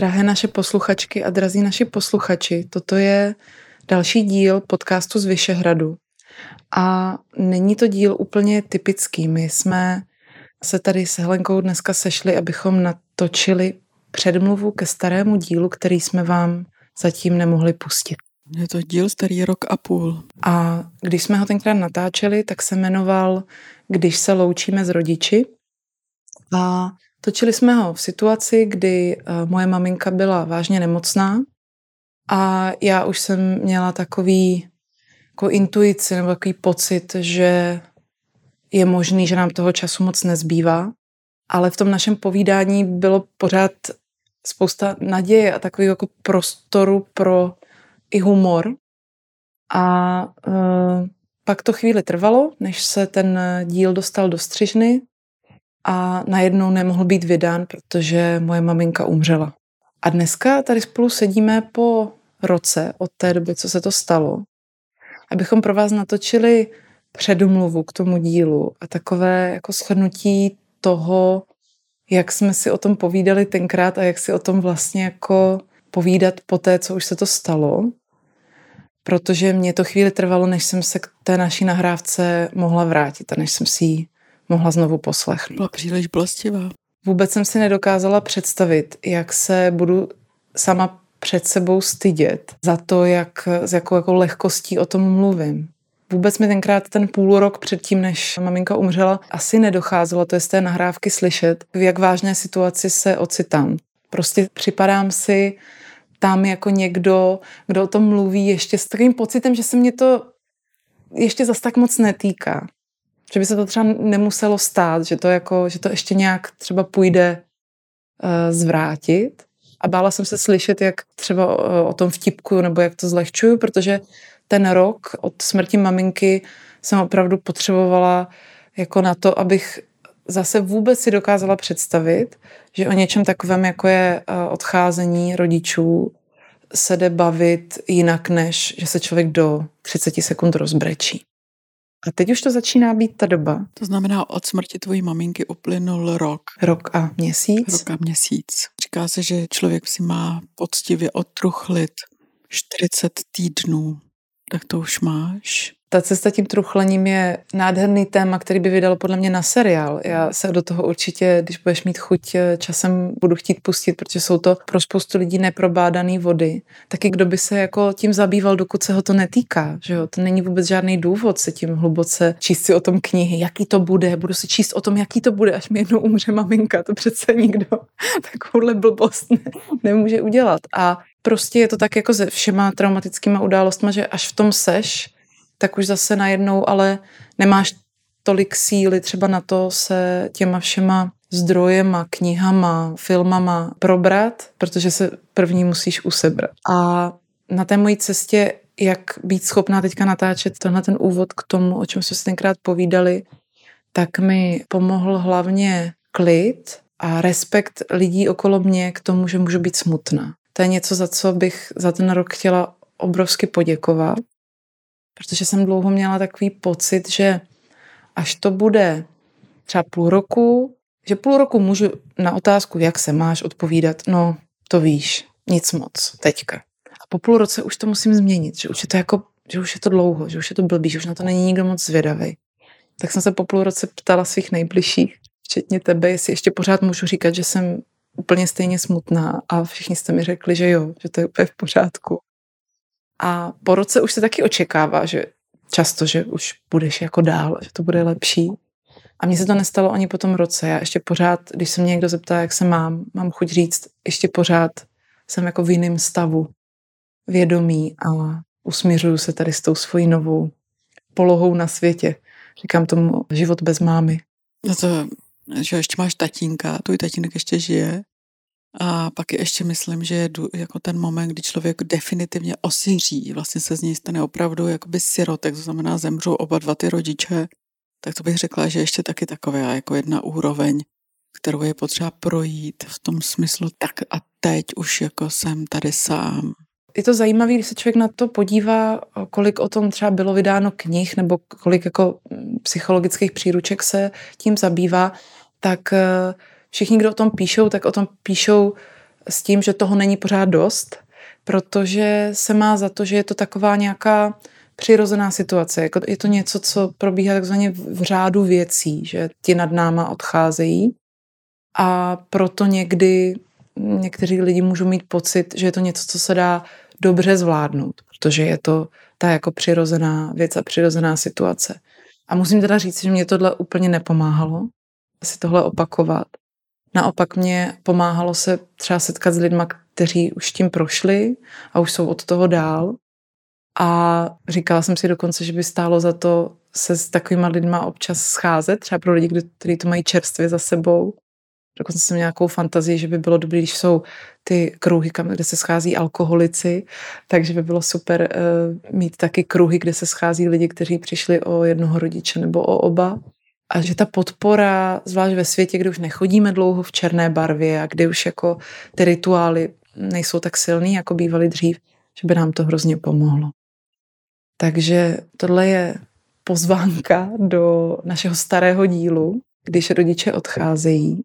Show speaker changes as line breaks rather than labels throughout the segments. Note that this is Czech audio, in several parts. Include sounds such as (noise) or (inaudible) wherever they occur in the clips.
Drahé naše posluchačky a drazí naši posluchači, toto je další díl podcastu z Vyšehradu. A není to díl úplně typický. My jsme se tady s Helenkou dneska sešli, abychom natočili předmluvu ke starému dílu, který jsme vám zatím nemohli pustit.
Je to díl starý rok a půl.
A když jsme ho tenkrát natáčeli, tak se jmenoval Když se loučíme s rodiči. A točili jsme ho v situaci, kdy eh, moje maminka byla vážně nemocná a já už jsem měla takový jako intuici nebo takový pocit, že je možný, že nám toho času moc nezbývá, ale v tom našem povídání bylo pořád spousta naděje a takového jako prostoru pro i humor. A uh, pak to chvíli trvalo, než se ten díl dostal do střižny a najednou nemohl být vydán, protože moje maminka umřela. A dneska tady spolu sedíme po roce od té doby, co se to stalo, abychom pro vás natočili předumluvu k tomu dílu a takové jako shrnutí toho, jak jsme si o tom povídali tenkrát a jak si o tom vlastně jako povídat po té, co už se to stalo. Protože mě to chvíli trvalo, než jsem se k té naší nahrávce mohla vrátit a než jsem si ji mohla znovu poslechnout.
Byla příliš bolestivá.
Vůbec jsem si nedokázala představit, jak se budu sama před sebou stydět za to, jak, s jakou jako lehkostí o tom mluvím. Vůbec mi tenkrát ten půl rok předtím, než maminka umřela, asi nedocházelo, to je z té nahrávky slyšet, v jak vážné situaci se ocitám. Prostě připadám si tam jako někdo, kdo o tom mluví ještě s takovým pocitem, že se mě to ještě zas tak moc netýká. Že by se to třeba nemuselo stát, že to, jako, že to ještě nějak třeba půjde uh, zvrátit. A bála jsem se slyšet, jak třeba uh, o tom vtipku nebo jak to zlehčuju, protože ten rok od smrti maminky jsem opravdu potřebovala jako na to, abych zase vůbec si dokázala představit, že o něčem takovém, jako je eh, odcházení rodičů, se jde bavit jinak, než že se člověk do 30 sekund rozbrečí. A teď už to začíná být ta doba.
To znamená, od smrti tvojí maminky uplynul rok.
Rok a měsíc.
Rok a měsíc. Říká se, že člověk si má poctivě odtruchlit 40 týdnů. Tak to už máš.
Ta cesta tím truchlením je nádherný téma, který by vydalo podle mě na seriál. Já se do toho určitě, když budeš mít chuť, eh, časem budu chtít pustit, protože jsou to pro spoustu lidí neprobádané vody. Taky kdo by se jako tím zabýval, dokud se ho to netýká. Že jo? To není vůbec žádný důvod se tím hluboce číst si o tom knihy, jaký to bude, budu si číst o tom, jaký to bude, až mi jednou umře maminka. To přece nikdo (laughs) takovouhle blbost ne, nemůže udělat. A prostě je to tak jako se všema traumatickýma událostmi, že až v tom seš, tak už zase najednou ale nemáš tolik síly třeba na to se těma všema zdrojema, knihama, filmama probrat, protože se první musíš usebrat. A na té mojí cestě, jak být schopná teďka natáčet tenhle ten úvod k tomu, o čem jsme si tenkrát povídali, tak mi pomohl hlavně klid a respekt lidí okolo mě k tomu, že můžu být smutná. To je něco, za co bych za ten rok chtěla obrovsky poděkovat protože jsem dlouho měla takový pocit, že až to bude třeba půl roku, že půl roku můžu na otázku, jak se máš, odpovídat, no to víš, nic moc, teďka. A po půl roce už to musím změnit, že už je to jako, že už je to dlouho, že už je to blbý, že už na to není nikdo moc zvědavý. Tak jsem se po půl roce ptala svých nejbližších, včetně tebe, jestli ještě pořád můžu říkat, že jsem úplně stejně smutná a všichni jste mi řekli, že jo, že to je úplně v pořádku. A po roce už se taky očekává, že často, že už budeš jako dál, že to bude lepší. A mně se to nestalo ani po tom roce. Já ještě pořád, když se mě někdo zeptá, jak se mám, mám chuť říct, ještě pořád jsem jako v jiném stavu vědomí a usmířuju se tady s tou svojí novou polohou na světě. Říkám tomu život bez mámy.
No to, že ještě máš tatínka, tvůj tatínek ještě žije. A pak ještě myslím, že je jako ten moment, kdy člověk definitivně osiří, vlastně se z něj stane opravdu jakoby sirotek, to znamená zemřou oba dva ty rodiče, tak to bych řekla, že ještě taky takové jako jedna úroveň, kterou je potřeba projít v tom smyslu, tak a teď už jako jsem tady sám.
Je to zajímavé, když se člověk na to podívá, kolik o tom třeba bylo vydáno knih nebo kolik jako mm, psychologických příruček se tím zabývá, tak uh, všichni, kdo o tom píšou, tak o tom píšou s tím, že toho není pořád dost, protože se má za to, že je to taková nějaká přirozená situace. Jako je to něco, co probíhá takzvaně v řádu věcí, že ti nad náma odcházejí a proto někdy někteří lidi můžou mít pocit, že je to něco, co se dá dobře zvládnout, protože je to ta jako přirozená věc a přirozená situace. A musím teda říct, že mě tohle úplně nepomáhalo si tohle opakovat. Naopak mě pomáhalo se třeba setkat s lidmi, kteří už tím prošli a už jsou od toho dál. A říkala jsem si dokonce, že by stálo za to se s takovýma lidma občas scházet, třeba pro lidi, kteří to mají čerstvě za sebou. Dokonce jsem měla nějakou fantazii, že by bylo dobré, když jsou ty kruhy, kde se schází alkoholici, takže by bylo super uh, mít taky kruhy, kde se schází lidi, kteří přišli o jednoho rodiče nebo o oba. A že ta podpora, zvlášť ve světě, kde už nechodíme dlouho v černé barvě a kde už jako ty rituály nejsou tak silný, jako bývaly dřív, že by nám to hrozně pomohlo. Takže tohle je pozvánka do našeho starého dílu, když rodiče odcházejí.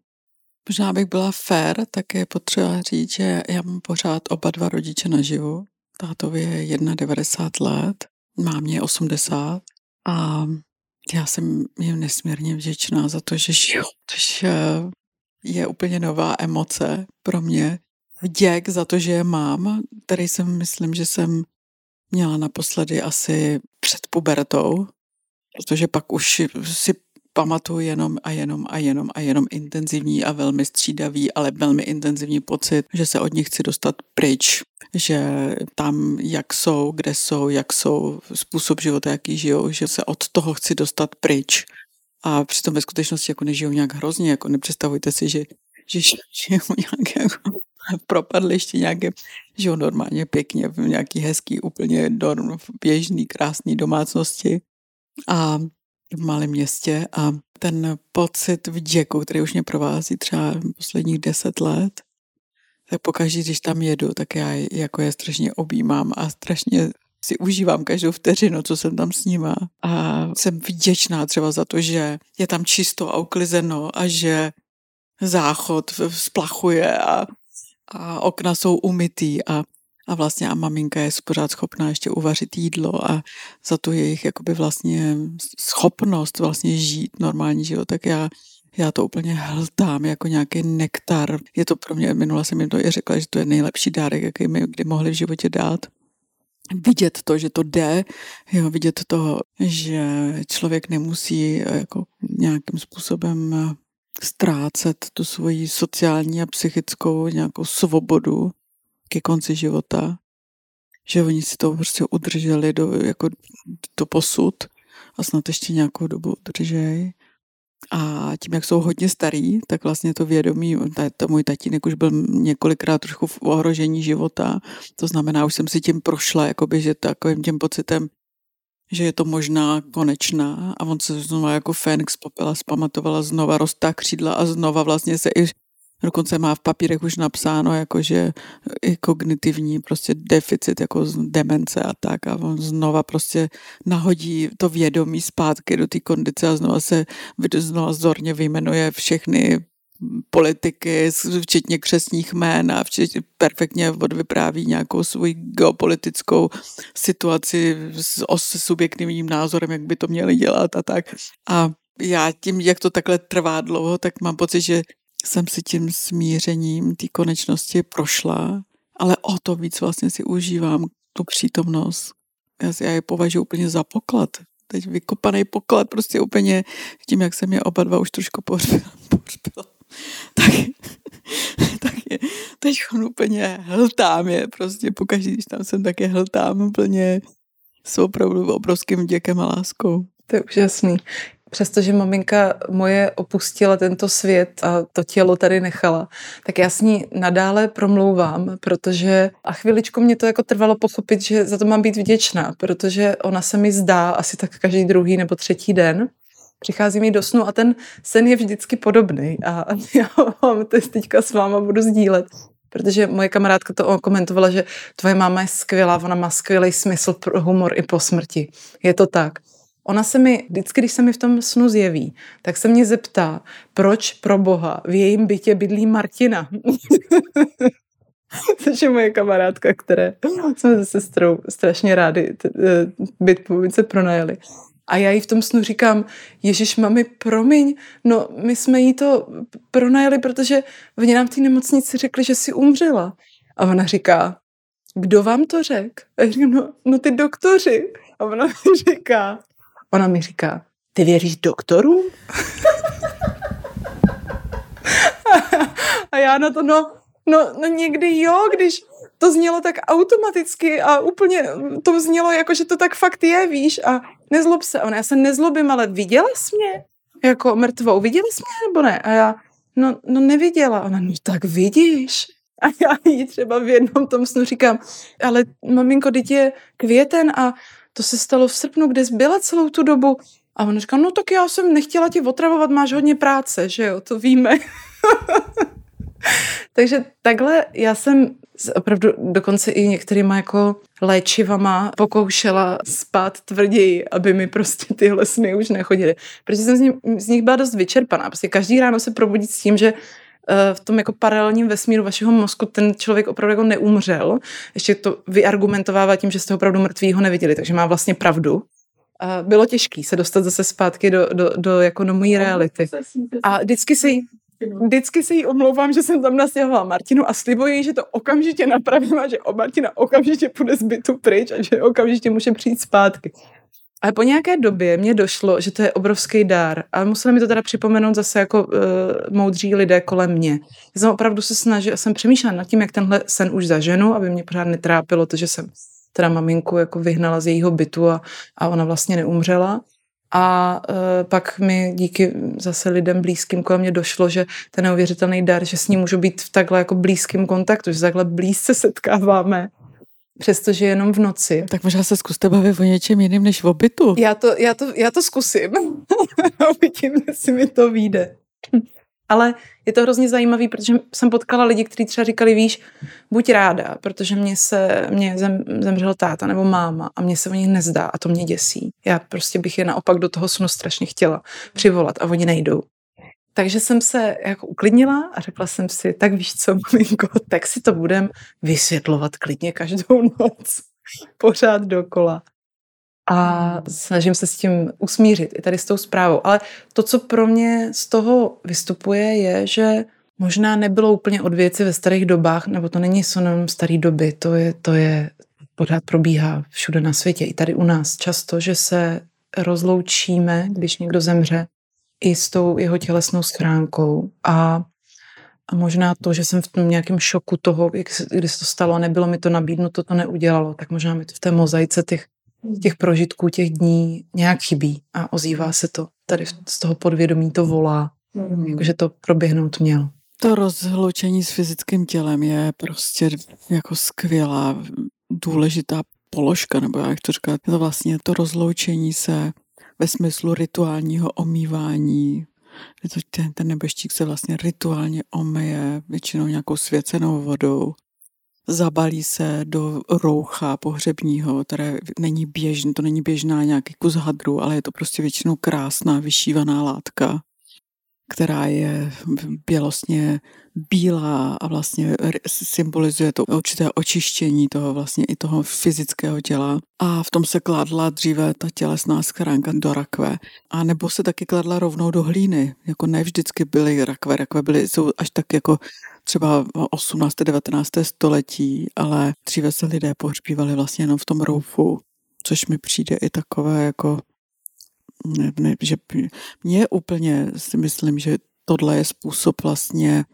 Možná bych byla fér, tak je potřeba říct, že já mám pořád oba dva rodiče naživu. Tátovi je 91 let, mámě je 80 a já jsem jim nesmírně vděčná za to, že žiju, což je úplně nová emoce pro mě. Vděk za to, že je mám, který jsem, myslím, že jsem měla naposledy asi před pubertou, protože pak už si pamatuju jenom a jenom a jenom a jenom intenzivní a velmi střídavý, ale velmi intenzivní pocit, že se od nich chci dostat pryč, že tam, jak jsou, kde jsou, jak jsou, způsob života, jaký žijou, že se od toho chci dostat pryč. A přitom ve skutečnosti jako nežijou nějak hrozně, jako nepředstavujte si, že, že žijou nějak jako (laughs) v propadlišti nějaké, žijou normálně pěkně v nějaký hezký, úplně norm, běžný, krásný domácnosti. A v malém městě a ten pocit vděku, který už mě provází třeba posledních deset let, tak pokaždé, když tam jedu, tak já jako je strašně objímám a strašně si užívám každou vteřinu, co jsem tam s nima. A jsem vděčná třeba za to, že je tam čisto a uklizeno a že záchod splachuje a, a okna jsou umytý a a vlastně a maminka je pořád schopná ještě uvařit jídlo a za tu jejich jakoby vlastně schopnost vlastně žít normální život, tak já já to úplně hltám jako nějaký nektar. Je to pro mě, minule jsem jim to i řekla, že to je nejlepší dárek, jaký mi kdy mohli v životě dát. Vidět to, že to jde, jo, vidět to, že člověk nemusí jako nějakým způsobem ztrácet tu svoji sociální a psychickou nějakou svobodu, ke konci života, že oni si to prostě udrželi do, jako do posud a snad ještě nějakou dobu udržej. A tím, jak jsou hodně starý, tak vlastně to vědomí, to můj tatínek už byl několikrát trošku v ohrožení života, to znamená, už jsem si tím prošla, jakoby, že takovým tím pocitem, že je to možná konečná a on se znova jako Fénix popela, zpamatovala, znova roztá křídla a znova vlastně se i Dokonce má v papírech už napsáno, jako že i kognitivní prostě deficit, jako demence a tak. A on znova prostě nahodí to vědomí zpátky do té kondice a znova se znova zorně vyjmenuje všechny politiky, včetně křesních jmén a včetně, perfektně odvypráví nějakou svoji geopolitickou situaci s, s subjektivním názorem, jak by to měli dělat a tak. A já tím, jak to takhle trvá dlouho, tak mám pocit, že jsem si tím smířením té konečnosti prošla, ale o to víc vlastně si užívám tu přítomnost. Já, já je považuji úplně za poklad. Teď vykopaný poklad, prostě úplně tím, jak jsem je oba dva už trošku pohřbila (laughs) tak, (laughs) tak je, teď úplně hltám je, prostě pokaždé, když tam jsem, tak je hltám úplně s opravdu obrovským děkem a láskou.
To je úžasný. Přestože maminka moje opustila tento svět a to tělo tady nechala, tak já s ní nadále promlouvám, protože a chviličku mě to jako trvalo pochopit, že za to mám být vděčná, protože ona se mi zdá asi tak každý druhý nebo třetí den, přichází mi do snu a ten sen je vždycky podobný a (laughs) já vám to teďka s váma budu sdílet. Protože moje kamarádka to komentovala, že tvoje máma je skvělá, ona má skvělý smysl pro humor i po smrti. Je to tak. Ona se mi, vždycky, když se mi v tom snu zjeví, tak se mě zeptá, proč pro boha v jejím bytě bydlí Martina. (laughs) což je moje kamarádka, které jsme se sestrou strašně rádi t- byt po pronajeli. A já jí v tom snu říkám, Ježíš, mami, promiň, no my jsme jí to pronajeli, protože oni nám v té nemocnici řekli, že si umřela. A ona říká, kdo vám to řekl? A já říkám, no, no ty doktoři. A ona mi říká, ona mi říká, ty věříš doktorům? (laughs) a já na to, no, no, no někdy jo, když to znělo tak automaticky a úplně to znělo jako, že to tak fakt je, víš, a nezlob se. Ona, já se nezlobím, ale viděla jsi mě? Jako mrtvou, viděla jsi mě nebo ne? A já, no, no neviděla. Ona, no tak vidíš. (laughs) A já jí třeba v jednom tom snu říkám, ale maminko, teď je květen a to se stalo v srpnu, kde jsi byla celou tu dobu. A ona říká, no tak já jsem nechtěla ti otravovat, máš hodně práce, že jo, to víme. (laughs) Takže takhle já jsem opravdu dokonce i některýma jako léčivama pokoušela spát tvrději, aby mi prostě tyhle sny už nechodily. Protože jsem z nich, z nich byla dost vyčerpaná. Prostě každý ráno se probudit s tím, že v tom jako paralelním vesmíru vašeho mozku ten člověk opravdu jako neumřel. Ještě to vyargumentovává tím, že jste opravdu mrtvýho neviděli, takže má vlastně pravdu. Bylo těžké se dostat zase zpátky do, do, do, jako do mojí reality. A vždycky si, vždycky se jí omlouvám, že jsem tam nastěhovala Martinu a slibuji, že to okamžitě napravím a že o Martina okamžitě půjde z bytu pryč a že okamžitě může přijít zpátky. Ale po nějaké době mě došlo, že to je obrovský dár. A museli mi to teda připomenout zase jako uh, moudří lidé kolem mě. Já jsem opravdu se snažila, jsem přemýšlela nad tím, jak tenhle sen už zaženu, aby mě pořád netrápilo to, že jsem teda maminku jako vyhnala z jejího bytu a, a ona vlastně neumřela. A e, pak mi díky zase lidem blízkým kolem mě došlo, že ten neuvěřitelný dar, že s ním můžu být v takhle jako blízkým kontaktu, že takhle blízce setkáváme, přestože jenom v noci.
Tak možná se zkuste bavit o něčem jiným než o bytu.
Já to, já to, já to zkusím. (laughs) Uvidím, jestli mi to vyjde. Ale je to hrozně zajímavý, protože jsem potkala lidi, kteří třeba říkali, víš, buď ráda, protože mě se, mě zem, zemřel táta nebo máma a mě se o nich nezdá a to mě děsí. Já prostě bych je naopak do toho snu strašně chtěla přivolat a oni nejdou. Takže jsem se jako uklidnila a řekla jsem si, tak víš co, maminko, (laughs) tak si to budem vysvětlovat klidně každou (laughs) noc. Pořád dokola a snažím se s tím usmířit i tady s tou zprávou. Ale to, co pro mě z toho vystupuje, je, že možná nebylo úplně od věci ve starých dobách, nebo to není synonym starý doby, to je, to je pořád probíhá všude na světě, i tady u nás často, že se rozloučíme, když někdo zemře, i s tou jeho tělesnou schránkou a a možná to, že jsem v tom nějakém šoku toho, jak se, kdy se to stalo a nebylo mi to nabídnuto, to neudělalo, tak možná mi to v té mozaice těch těch prožitků, těch dní nějak chybí a ozývá se to. Tady z toho podvědomí to volá, mm. jakože to proběhnout měl.
To rozhloučení s fyzickým tělem je prostě jako skvělá, důležitá položka, nebo jak to říkat, to vlastně to rozloučení se ve smyslu rituálního omývání. Ten, ten nebeštík se vlastně rituálně omeje, většinou nějakou svěcenou vodou zabalí se do roucha pohřebního, které není běžný, to není běžná nějaký kus hadru, ale je to prostě většinou krásná vyšívaná látka, která je bělostně bílá a vlastně symbolizuje to určité očištění toho vlastně i toho fyzického těla. A v tom se kladla dříve ta tělesná schránka do rakve. A nebo se taky kladla rovnou do hlíny. Jako ne vždycky byly rakve. Rakve byly, jsou až tak jako třeba 18. 19. století, ale dříve se lidé pohřbívali vlastně jenom v tom roufu, což mi přijde i takové jako, ne, ne, že mě úplně si myslím, že tohle je způsob vlastně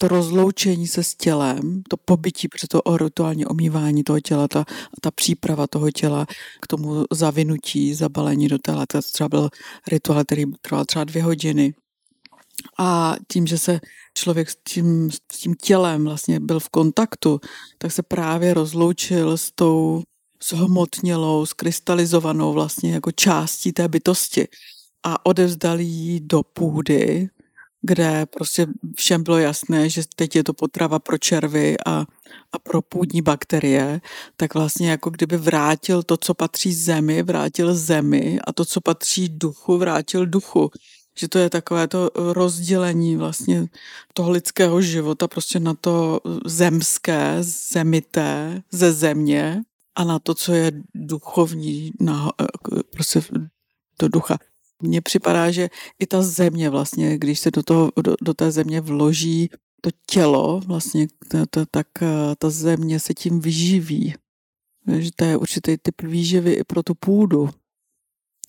to rozloučení se s tělem, to pobytí při to rituální omývání toho těla, ta, ta příprava toho těla k tomu zavinutí, zabalení do těla. To třeba byl rituál, který trval třeba dvě hodiny. A tím, že se člověk s tím, s tím tělem vlastně byl v kontaktu, tak se právě rozloučil s tou zhmotnělou, skrystalizovanou vlastně jako částí té bytosti a odevzdal ji do půdy, kde prostě všem bylo jasné, že teď je to potrava pro červy a, a pro půdní bakterie, tak vlastně jako kdyby vrátil to, co patří zemi, vrátil zemi a to, co patří duchu, vrátil duchu. Že to je takové to rozdělení vlastně toho lidského života prostě na to zemské, zemité, ze země a na to, co je duchovní, na, prostě do ducha. Mně připadá, že i ta země vlastně, když se do, toho, do, do té země vloží to tělo, vlastně, ta, ta, tak ta země se tím vyživí. Že to je určitý typ výživy i pro tu půdu.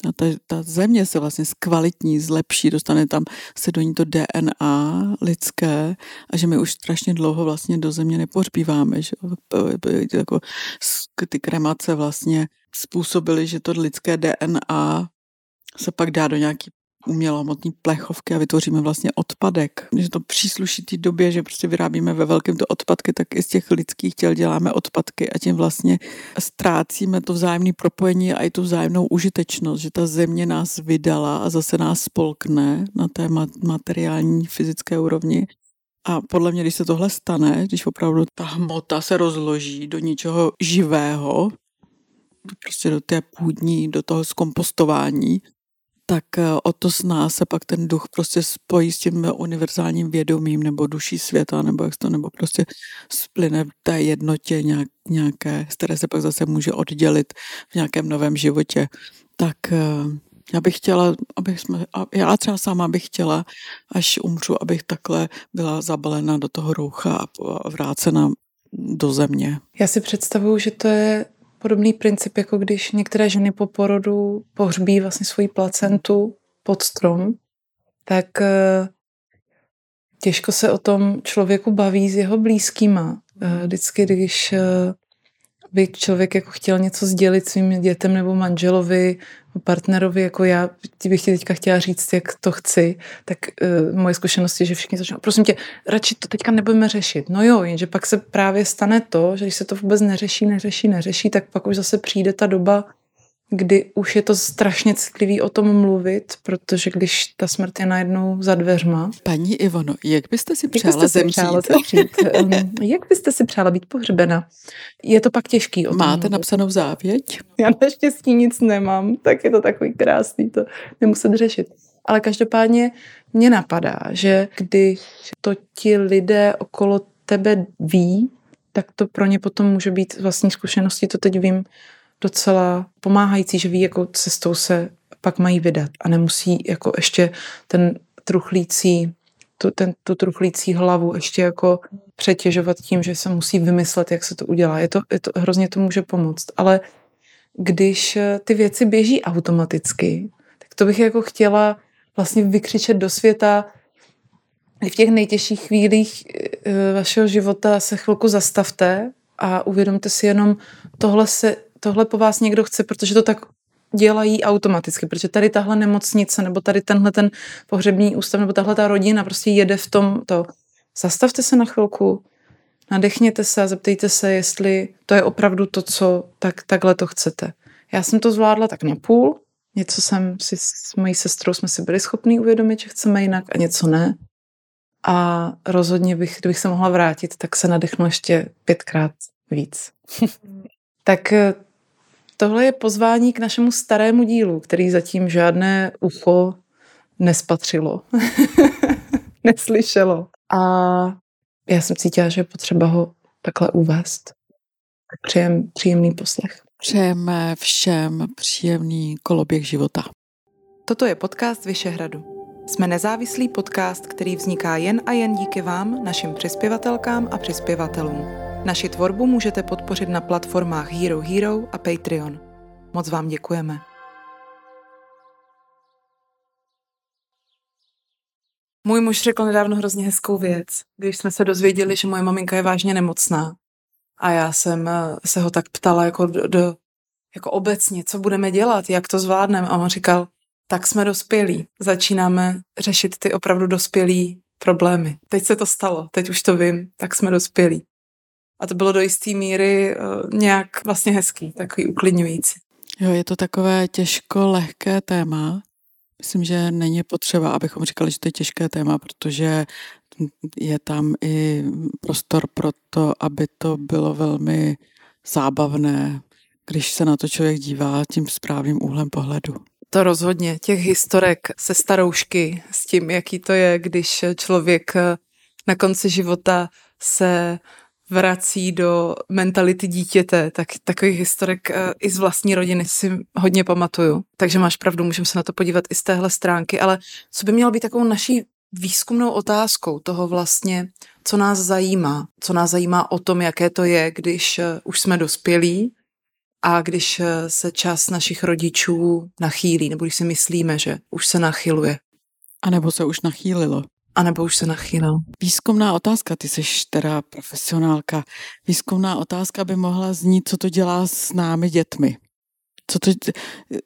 A ta, ta země se vlastně zkvalitní, zlepší, dostane tam se do ní to DNA lidské a že my už strašně dlouho vlastně do země nepohřbíváme, že jako ty kremace vlastně způsobily, že to lidské DNA se pak dá do nějaký umělomotní plechovky a vytvoříme vlastně odpadek. Že to přísluší té době, že prostě vyrábíme ve velkém to odpadky, tak i z těch lidských těl děláme odpadky a tím vlastně ztrácíme to vzájemné propojení a i tu vzájemnou užitečnost, že ta země nás vydala a zase nás spolkne na té materiální fyzické úrovni. A podle mě, když se tohle stane, když opravdu ta hmota se rozloží do něčeho živého, prostě do té půdní, do toho zkompostování, tak eh, o to z nás se pak ten duch prostě spojí s tím univerzálním vědomím nebo duší světa, nebo jak to, nebo prostě splyne v té jednotě nějak, nějaké, z které se pak zase může oddělit v nějakém novém životě. Tak eh, já bych chtěla, abych jsme, já třeba sama bych chtěla, až umřu, abych takhle byla zabalena do toho roucha a vrácena do země.
Já si představuju, že to je podobný princip, jako když některé ženy po porodu pohřbí vlastně svoji placentu pod strom, tak eh, těžko se o tom člověku baví s jeho blízkýma. Eh, vždycky, když eh, by člověk jako chtěl něco sdělit svým dětem nebo manželovi, partnerovi, jako já bych ti teďka chtěla říct, jak to chci, tak uh, moje zkušenosti, že všichni začnou, prosím tě, radši to teďka nebudeme řešit. No jo, jenže pak se právě stane to, že když se to vůbec neřeší, neřeší, neřeší, tak pak už zase přijde ta doba, kdy už je to strašně citlivý o tom mluvit, protože když ta smrt je najednou za dveřma.
Paní Ivono, jak byste si přála jak zemřít? Přála
zemřít? (laughs) um, jak byste si přála být pohřbena? Je to pak těžký.
O Máte mluvit. napsanou závěť?
Já naštěstí nic nemám, tak je to takový krásný to nemuset řešit. Ale každopádně mě napadá, že když to ti lidé okolo tebe ví, tak to pro ně potom může být vlastní zkušenosti, to teď vím, docela pomáhající, že ví, jakou cestou se pak mají vydat a nemusí jako ještě ten truchlící tu, ten, tu truchlící hlavu ještě jako přetěžovat tím, že se musí vymyslet, jak se to udělá. Je to, je to, hrozně to může pomoct. Ale když eh, ty věci běží automaticky, tak to bych jako chtěla vlastně vykřičet do světa, v těch nejtěžších chvílích eh, vašeho života se chvilku zastavte a uvědomte si jenom, tohle se tohle po vás někdo chce, protože to tak dělají automaticky, protože tady tahle nemocnice nebo tady tenhle ten pohřební ústav nebo tahle ta rodina prostě jede v tom to. Zastavte se na chvilku, nadechněte se a zeptejte se, jestli to je opravdu to, co tak, takhle to chcete. Já jsem to zvládla tak na půl, něco jsem si s mojí sestrou jsme si byli schopni uvědomit, že chceme jinak a něco ne. A rozhodně bych, kdybych se mohla vrátit, tak se nadechnu ještě pětkrát víc. (laughs) tak Tohle je pozvání k našemu starému dílu, který zatím žádné ucho nespatřilo, (laughs) neslyšelo. A já jsem cítila, že je potřeba ho takhle uvést. Tak přijem, příjemný poslech.
Přejeme všem příjemný koloběh života.
Toto je podcast Vyšehradu. Jsme nezávislý podcast, který vzniká jen a jen díky vám, našim přispěvatelkám a přispěvatelům. Naši tvorbu můžete podpořit na platformách Hero Hero a Patreon. Moc vám děkujeme. Můj muž řekl nedávno hrozně hezkou věc, když jsme se dozvěděli, že moje maminka je vážně nemocná. A já jsem eh, se ho tak ptala jako, do, do, jako obecně, co budeme dělat, jak to zvládneme. A on říkal, tak jsme dospělí. Začínáme řešit ty opravdu dospělý problémy. Teď se to stalo, teď už to vím, tak jsme dospělí. A to bylo do jisté míry uh, nějak vlastně hezký, takový uklidňující.
Jo, je to takové těžko lehké téma. Myslím, že není potřeba, abychom říkali, že to je těžké téma, protože je tam i prostor pro to, aby to bylo velmi zábavné, když se na to člověk dívá tím správným úhlem pohledu.
To rozhodně. Těch historek se staroušky s tím, jaký to je, když člověk na konci života se vrací do mentality dítěte, tak takových historek uh, i z vlastní rodiny si hodně pamatuju. Takže máš pravdu, můžeme se na to podívat i z téhle stránky, ale co by mělo být takovou naší výzkumnou otázkou toho vlastně, co nás zajímá, co nás zajímá o tom, jaké to je, když uh, už jsme dospělí a když uh, se čas našich rodičů nachýlí, nebo když si myslíme, že už se nachyluje.
A nebo se už nachýlilo.
A nebo už se nachýlil.
Výzkumná otázka, ty jsi teda profesionálka. Výzkumná otázka by mohla znít, co to dělá s námi dětmi. Co to,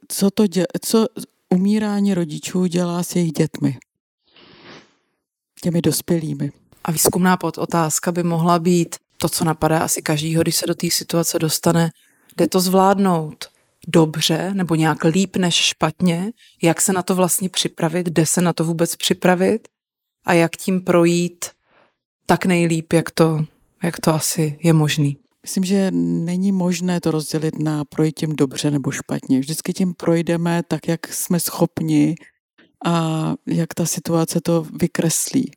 co to dě, co umírání rodičů dělá s jejich dětmi. Těmi dospělými.
A výzkumná podotázka by mohla být to, co napadá asi každýho, když se do té situace dostane. Jde to zvládnout dobře nebo nějak líp než špatně? Jak se na to vlastně připravit? Jde se na to vůbec připravit? A jak tím projít tak nejlíp, jak to, jak to asi je možný.
Myslím, že není možné to rozdělit na projít tím dobře nebo špatně. Vždycky tím projdeme tak, jak jsme schopni a jak ta situace to vykreslí.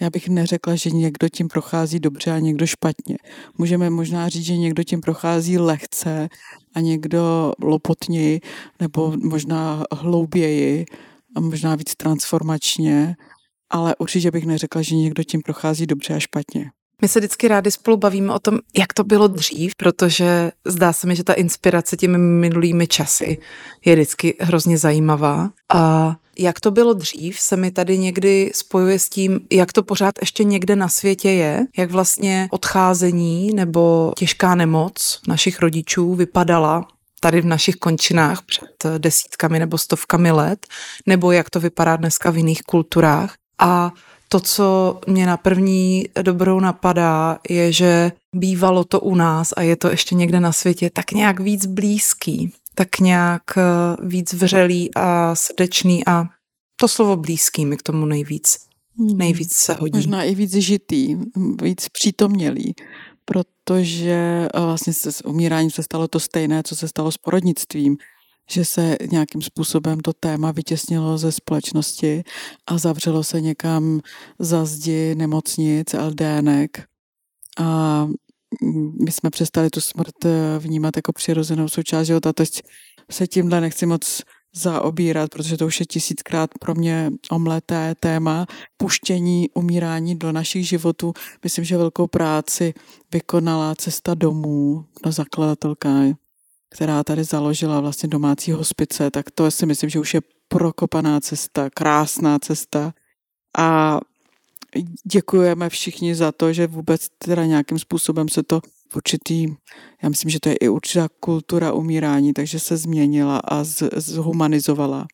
Já bych neřekla, že někdo tím prochází dobře a někdo špatně. Můžeme možná říct, že někdo tím prochází lehce a někdo lopotněji nebo možná hlouběji a možná víc transformačně ale určitě bych neřekla, že někdo tím prochází dobře a špatně.
My se vždycky rádi spolu bavíme o tom, jak to bylo dřív, protože zdá se mi, že ta inspirace těmi minulými časy je vždycky hrozně zajímavá. A jak to bylo dřív, se mi tady někdy spojuje s tím, jak to pořád ještě někde na světě je, jak vlastně odcházení nebo těžká nemoc našich rodičů vypadala tady v našich končinách před desítkami nebo stovkami let, nebo jak to vypadá dneska v jiných kulturách. A to, co mě na první dobrou napadá, je, že bývalo to u nás a je to ještě někde na světě tak nějak víc blízký, tak nějak eh, víc vřelý a srdečný a to slovo blízký mi k tomu nejvíc, hmm. nejvíc se hodí.
Možná i víc žitý, víc přítomnělý, protože eh, vlastně se s umíráním se stalo to stejné, co se stalo s porodnictvím že se nějakým způsobem to téma vytěsnilo ze společnosti a zavřelo se někam za zdi nemocnic, LDNek a my jsme přestali tu smrt eh, vnímat jako přirozenou součást života. Teď se tímhle nechci moc zaobírat, protože to už je tisíckrát pro mě omleté téma puštění, umírání do našich životů. Myslím, že velkou práci vykonala cesta domů, no zakladatelka která tady založila vlastně domácí hospice, tak to si myslím, že už je prokopaná cesta, krásná cesta a děkujeme všichni za to, že vůbec teda nějakým způsobem se to určitý, já myslím, že to je i určitá kultura umírání, takže se změnila a zhumanizovala.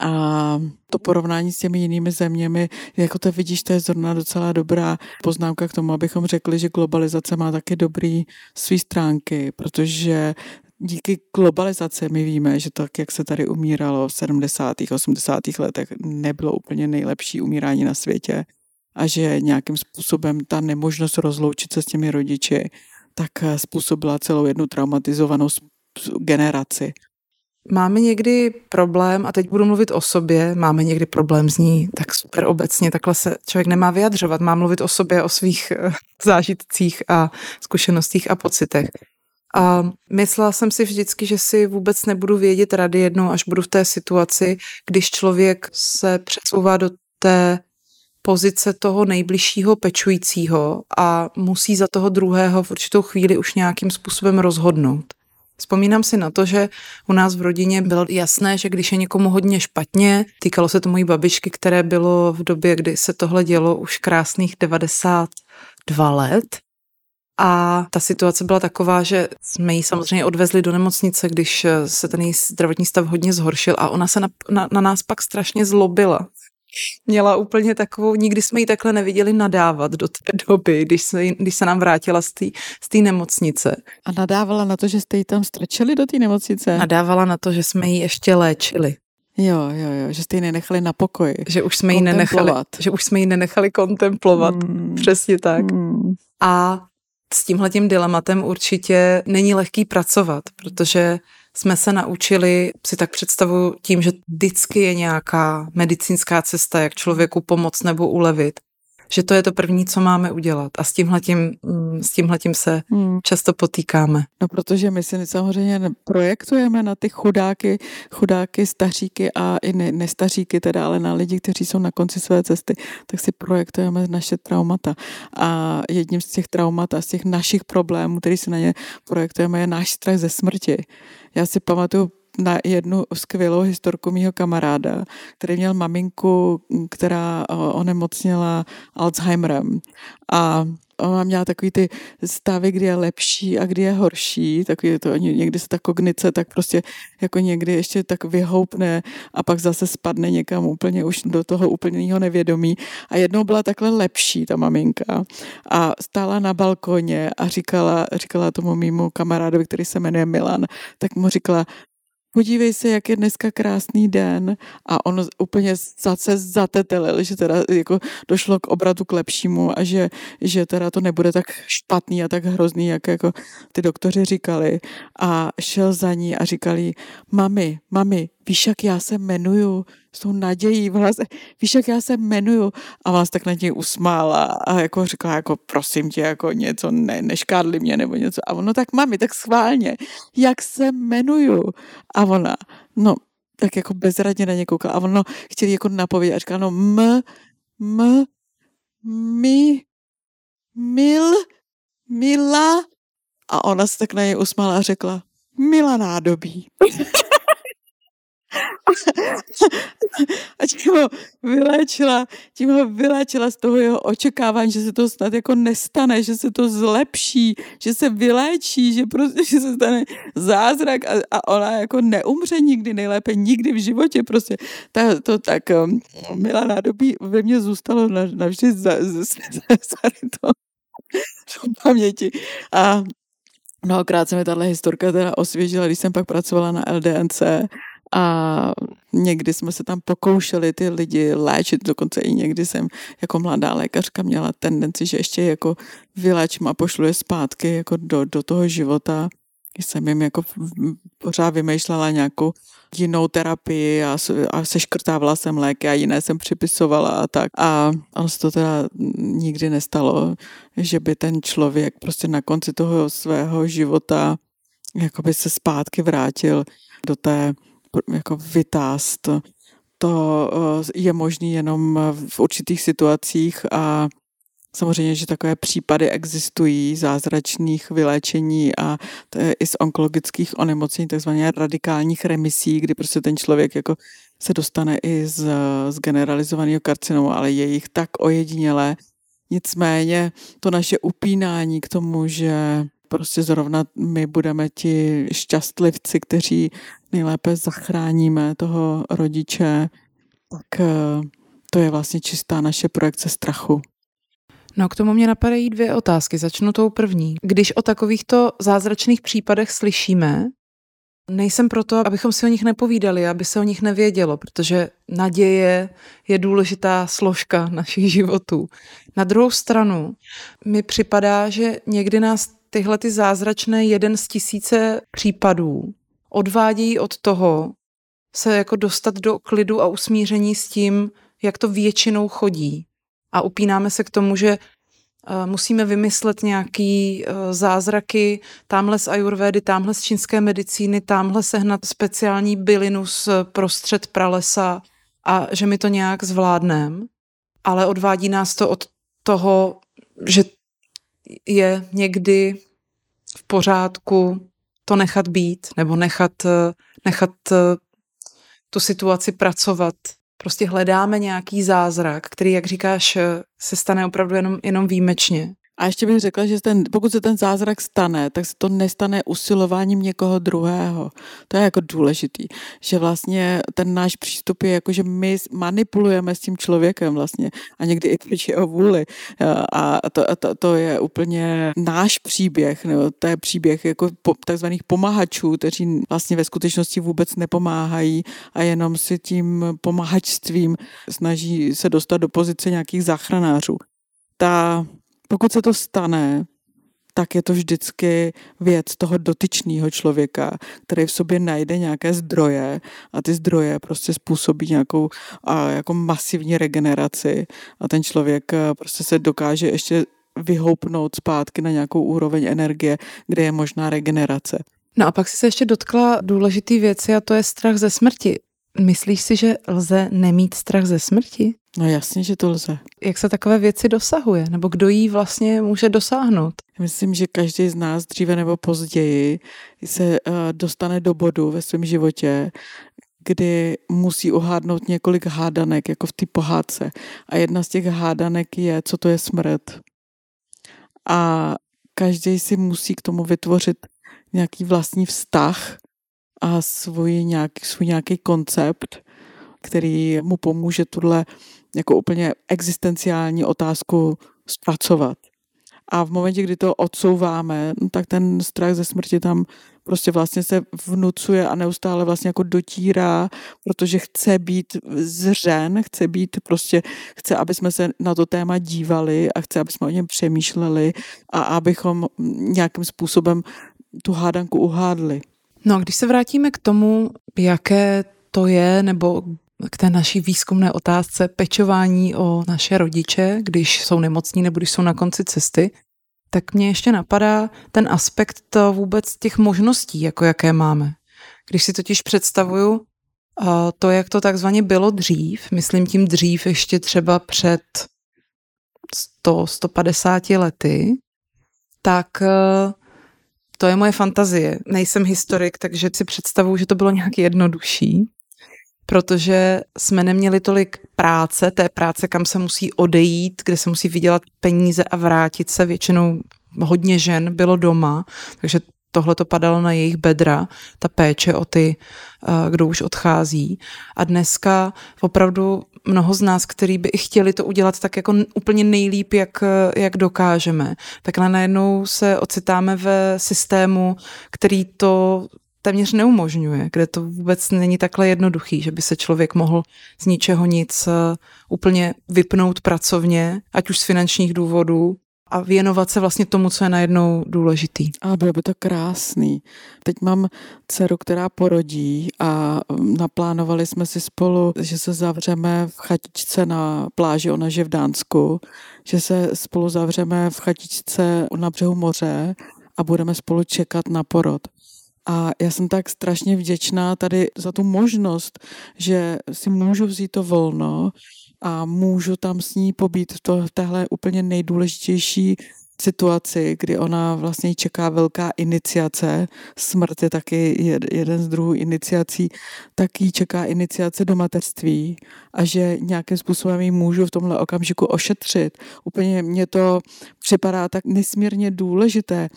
A to porovnání s těmi jinými zeměmi, jako to vidíš, to je zrovna docela dobrá poznámka k tomu, abychom řekli, že globalizace má taky dobrý svý stránky, protože díky globalizaci my víme, že tak, jak se tady umíralo v 70. 80. letech, nebylo úplně nejlepší umírání na světě a že nějakým způsobem ta nemožnost rozloučit se s těmi rodiči tak způsobila celou jednu traumatizovanou generaci.
Máme někdy problém, a teď budu mluvit o sobě, máme někdy problém z ní tak super obecně, takhle se člověk nemá vyjadřovat, má mluvit o sobě, o svých eh, zážitcích a zkušenostích a pocitech. A myslela jsem si vždycky, že si vůbec nebudu vědět rady jednou, až budu v té situaci, když člověk se přesouvá do té pozice toho nejbližšího pečujícího a musí za toho druhého v určitou chvíli už nějakým způsobem rozhodnout. Vzpomínám si na to, že u nás v rodině bylo jasné, že když je někomu hodně špatně, týkalo se to mojí babičky, které bylo v době, kdy se tohle dělo už krásných 92 let, a ta situace byla taková, že jsme ji samozřejmě odvezli do nemocnice, když se ten její zdravotní stav hodně zhoršil a ona se na, na, na nás pak strašně zlobila měla úplně takovou, nikdy jsme ji takhle neviděli nadávat do té doby, když se, když se nám vrátila z té z nemocnice.
A nadávala na to, že jste ji tam strčili do té nemocnice?
Nadávala na to, že jsme ji ještě léčili.
Jo, jo, jo, že jste ji nenechali na pokoji.
Že už jsme ji nenechali, že už jsme ji nenechali kontemplovat. Hmm. Přesně tak. Hmm. A s tímhletím dilematem určitě není lehký pracovat, protože jsme se naučili, si tak představu tím, že vždycky je nějaká medicínská cesta, jak člověku pomoct nebo ulevit že to je to první, co máme udělat. A s tímhletím, mm, s tímhletím se hmm. často potýkáme.
No protože my si samozřejmě projektujeme na ty chudáky, chudáky, staříky a i ne, nestaříky teda, ale na lidi, kteří jsou na konci své cesty, tak si projektujeme naše traumata. A jedním z těch traumat a z těch našich problémů, který si na ně projektujeme, je náš strach ze smrti. Já si pamatuju na jednu skvělou historku mýho kamaráda, který měl maminku, která onemocněla Alzheimerem. A ona měla takový ty stavy, kdy je lepší a kdy je horší, takový to, někdy se ta kognice tak prostě jako někdy ještě tak vyhoupne a pak zase spadne někam úplně už do toho úplného nevědomí. A jednou byla takhle lepší ta maminka a stála na balkoně a říkala, říkala tomu mýmu kamarádovi, který se jmenuje Milan, tak mu říkala, podívej se, jak je dneska krásný den. A on úplně zase zatetelil, že teda jako došlo k obratu k lepšímu a že, že teda to nebude tak špatný a tak hrozný, jak jako ty doktoři říkali. A šel za ní a říkali, mami, mami, víš, jak já se jmenuju, s tou nadějí v hlase, víš, jak já se jmenuju a vás tak na něj usmála a jako řekla, jako prosím tě, jako něco, ne, neškádli mě nebo něco. A ono tak mami, tak schválně, jak se jmenuju. A ona, no, tak jako bezradně na ně koukala. A ono chtěli jako napovědět a říkala, no m, m, mi, mil, mila. A ona se tak na něj usmála a řekla, Mila nádobí. (laughs) (laughs) a tím ho vyléčila, tím ho vyléčila z toho jeho očekávání, že se to snad jako nestane, že se to zlepší, že se vyléčí, že prostě že se stane zázrak a, a ona jako neumře nikdy, nejlépe nikdy v životě prostě. Ta, to tak um, milá nádobí ve mně zůstalo navždy za, za, za, za to v paměti. A mnohokrát se mi tahle historka teda osvěžila, když jsem pak pracovala na LDNC a někdy jsme se tam pokoušeli ty lidi léčit, dokonce i někdy jsem jako mladá lékařka měla tendenci, že ještě jako vyléčím a pošlu je zpátky jako do, do toho života. Jsem jim jako pořád vymýšlela nějakou jinou terapii a, a seškrtávala jsem léky a jiné jsem připisovala a tak. A ono se to teda nikdy nestalo, že by ten člověk prostě na konci toho svého života jakoby se zpátky vrátil do té jako vytást. To eh, je možný jenom v určitých situacích a Samozřejmě, že takové případy existují zázračných vyléčení a to je i z onkologických onemocnění, takzvaně radikálních remisí, kdy prostě ten člověk jako se dostane i z, z generalizovaného karcinomu, ale je jich tak ojedinělé. Nicméně to naše upínání k tomu, že prostě zrovna my budeme ti šťastlivci, kteří nejlépe zachráníme toho rodiče, tak eh, to je vlastně čistá naše projekce strachu.
No k tomu mě napadají dvě otázky. Začnu tou první. Když o takovýchto zázračných případech slyšíme, nejsem proto, abychom si o nich nepovídali, aby se o nich nevědělo, protože naděje je důležitá složka (laughs) našich životů. Na druhou stranu mi připadá, že někdy nás tyhle ty zázračné jeden z tisíce případů odvádějí od toho se jako dostat do klidu a usmíření s tím, jak to většinou chodí. A upínáme se k tomu, že eh, musíme vymyslet nějaký eh, zázraky tamhle z ajurvédy, tamhle z čínské medicíny, tamhle sehnat speciální bylinu z prostřed pralesa a že my to nějak zvládneme. Ale odvádí nás to od toho, že je někdy v pořádku to nechat být nebo nechat, nechat tu situaci pracovat. Prostě hledáme nějaký zázrak, který, jak říkáš, se stane opravdu jenom, jenom výjimečně.
A ještě bych řekla, že ten, pokud se ten zázrak stane, tak se to nestane usilováním někoho druhého. To je jako důležitý, že vlastně ten náš přístup je jako, že my manipulujeme s tím člověkem vlastně a někdy i proti jeho vůli. A to, to, to je úplně náš příběh, nebo to je příběh jako takzvaných pomahačů, kteří vlastně ve skutečnosti vůbec nepomáhají a jenom si tím pomahačstvím snaží se dostat do pozice nějakých záchranářů. Ta pokud se to stane, tak je to vždycky věc toho dotyčného člověka, který v sobě najde nějaké zdroje a ty zdroje prostě způsobí nějakou a, jako masivní regeneraci a ten člověk eh, prostě se dokáže ještě vyhoupnout zpátky na nějakou úroveň energie, kde je možná regenerace.
No a pak si se ještě dotkla důležitý věci a to je strach ze smrti. Myslíš si, že lze nemít strach ze smrti?
No jasně, že to lze.
Jak se takové věci dosahuje? Nebo kdo jí vlastně může dosáhnout?
Myslím, že každý z nás dříve nebo později se uh, dostane do bodu ve svém životě, kdy musí uhádnout několik hádanek, jako v té pohádce. A jedna z těch hádanek je, co to je smrt. A každý si musí k tomu vytvořit nějaký vlastní vztah a svůj nějaký, svůj nějaký koncept, který mu pomůže tuhle jako úplně existenciální otázku zpracovat. A v momentě, kdy to odsouváme, no, tak ten strach ze smrti tam prostě vlastně se vnucuje a neustále vlastně jako dotírá, protože chce být zřen, chce být prostě, chce, aby jsme se na to téma dívali a chce, aby jsme o něm přemýšleli a abychom nějakým způsobem tu hádanku uhádli.
No a když se vrátíme k tomu, jaké to je, nebo k té naší výzkumné otázce pečování o naše rodiče, když jsou nemocní nebo když jsou na konci cesty, tak mě ještě napadá ten aspekt to vůbec těch možností, jako jaké máme. Když si totiž představuju to, jak to takzvaně bylo dřív, myslím tím dřív ještě třeba před 100, 150 lety, tak to je moje fantazie. Nejsem historik, takže si představuju, že to bylo nějak jednodušší, protože jsme neměli tolik práce, té práce, kam se musí odejít, kde se musí vydělat peníze a vrátit se. Většinou hodně žen bylo doma, takže tohle to padalo na jejich bedra, ta péče o ty, eh, kdo už odchází. A dneska opravdu mnoho z nás, který by chtěli to udělat tak jako úplně nejlíp, jak, jak dokážeme, takhle najednou se ocitáme ve systému, který to téměř neumožňuje, kde to vůbec není takhle jednoduchý, že by se člověk mohl z ničeho nic eh, úplně vypnout pracovně, ať už z finančních důvodů, a věnovat se vlastně tomu, co je najednou důležitý.
A bylo by to krásný. Teď mám dceru, která porodí a naplánovali jsme si spolu, že se zavřeme v chatičce na pláži, ona je v Dánsku, že se spolu zavřeme v chatičce na břehu moře a budeme spolu čekat na porod. A já jsem tak strašně vděčná tady za tu možnost, že si můžu vzít to volno, a můžu tam s ní pobít v, téhle úplně nejdůležitější situaci, kdy ona vlastně čeká velká iniciace, smrt je taky jeden z druhů iniciací, tak jí čeká iniciace do mateřství a že nějakým způsobem ji můžu v tomhle okamžiku ošetřit. Úplně mě to připadá tak nesmírně důležité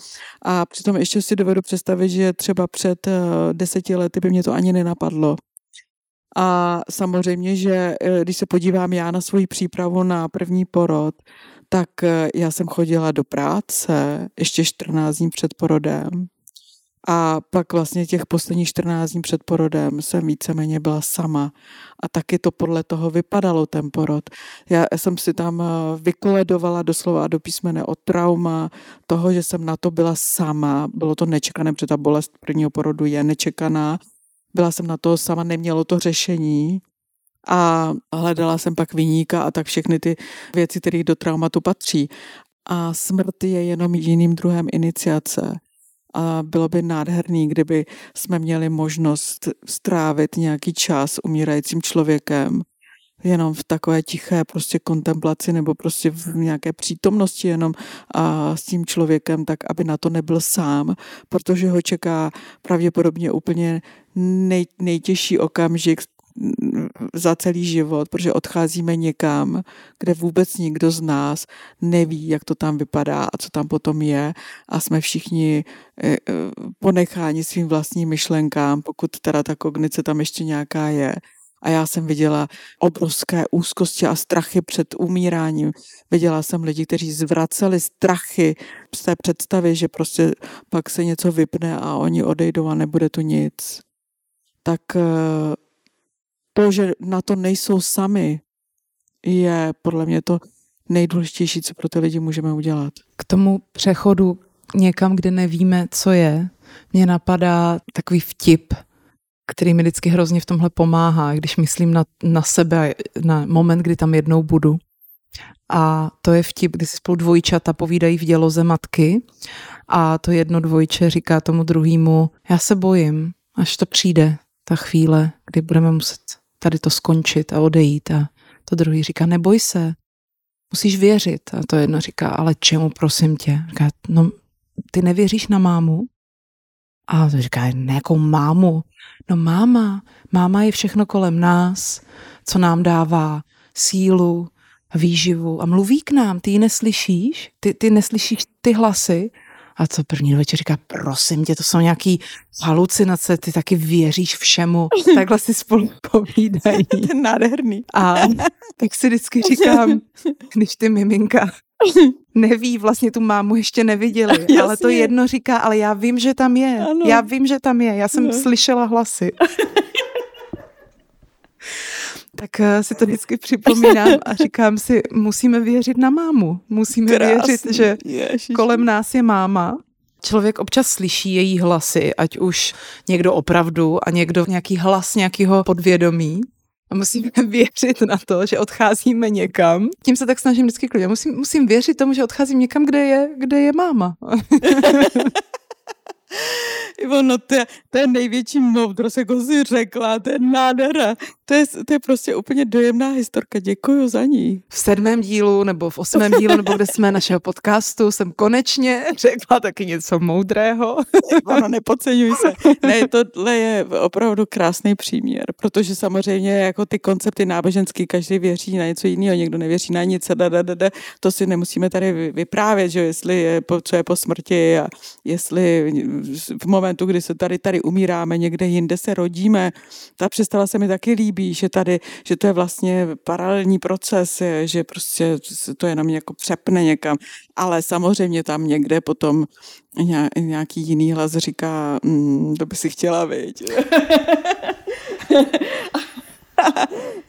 a přitom ještě si dovedu představit, že třeba před eh, deseti lety by mě to ani nenapadlo. A samozřejmě, že eh, když se podívám já na svoji přípravu na první porod, tak eh, já jsem chodila do práce ještě 14 dní před porodem. A pak vlastně těch posledních 14 dní před porodem jsem víceméně byla sama. A taky to podle toho vypadalo, ten porod. Já jsem si tam eh, vykoledovala doslova do písmene o trauma toho, že jsem na to byla sama. Bylo to nečekané, protože ta bolest prvního porodu je nečekaná byla jsem na to sama, nemělo to řešení a hledala jsem pak vyníka a tak všechny ty věci, které do traumatu patří. A smrt je jenom jiným druhem iniciace. A bylo by nádherný, kdyby jsme měli možnost strávit nějaký čas umírajícím člověkem jenom v takové tiché prostě kontemplaci nebo prostě v nějaké přítomnosti jenom a s tím člověkem, tak aby na to nebyl sám, protože ho čeká pravděpodobně úplně nej, nejtěžší okamžik za celý život, protože odcházíme někam, kde vůbec nikdo z nás neví, jak to tam vypadá a co tam potom je. A jsme všichni e, e, ponecháni svým vlastním myšlenkám, pokud teda ta kognice tam ještě nějaká je a já jsem viděla obrovské úzkosti a strachy před umíráním. Viděla jsem lidi, kteří zvraceli strachy z té představy, že prostě pak se něco vypne a oni odejdou a nebude tu nic. Tak eh, to, že na to nejsou sami, je podle mě to nejdůležitější, co pro ty lidi můžeme udělat.
K tomu přechodu někam, kde nevíme, co je, mě napadá takový vtip, který mi vždycky hrozně v tomhle pomáhá, když myslím na, na sebe, na moment, kdy tam jednou budu. A to je vtip, kdy si spolu dvojčata povídají v děloze matky a to jedno dvojče říká tomu druhému, já se bojím, až to přijde, ta chvíle, kdy budeme muset tady to skončit a odejít. A to druhý říká, neboj se, musíš věřit. A to jedno říká, ale čemu, prosím tě? Říká, no, ty nevěříš na mámu? A to říká, nějakou mámu. No máma, máma je všechno kolem nás, co nám dává sílu, výživu a mluví k nám, ty ji neslyšíš, ty, ty neslyšíš ty hlasy a co první večer říká, prosím tě, to jsou nějaký halucinace, ty taky věříš všemu. (laughs) Takhle si spolu povídají. (laughs)
Ten nádherný.
A tak si vždycky říkám, (laughs) když ty miminka (laughs) neví, vlastně tu mámu ještě neviděli, Jasně. (laughs) ale to jedno říká, ale já vím, že tam je. Ano. Já vím, že tam je. Já jsem no. slyšela hlasy (laughs) tak eh, si to vždycky připomínám a říkám si, musíme věřit na mámu. Musíme Krásný. věřit, že Ježiši. kolem nás je máma. Člověk občas slyší její hlasy, ať už někdo opravdu a někdo nějaký hlas nějakého podvědomí. A musíme (laughs) věřit na to, že odcházíme někam. Tím se tak snažím vždycky klidně. Musím, musím věřit tomu, že odcházím někam, kde je, kde je máma. (laughs)
Ono, to je, to je největší moudrost, jako si řekla, to je nádhera. To je, to je prostě úplně dojemná historka, děkuji za ní.
V sedmém dílu nebo v osmém dílu, nebo kde jsme našeho podcastu, jsem konečně řekla taky něco moudrého. (laughs)
Ono, nepodceňuj se. Ne, tohle je opravdu krásný příměr, protože samozřejmě jako ty koncepty náboženský, každý věří na něco jiného, někdo nevěří na nic, da, da, da, da, to si nemusíme tady vyprávět, že jestli je, co je po smrti a jestli v momentu, kdy se tady, tady umíráme, někde jinde se rodíme. Ta představa se mi taky líbí, že tady, že to je vlastně paralelní proces, že prostě to jenom jako přepne někam. Ale samozřejmě tam někde potom nějaký jiný hlas říká, mm, to by si chtěla, vidět.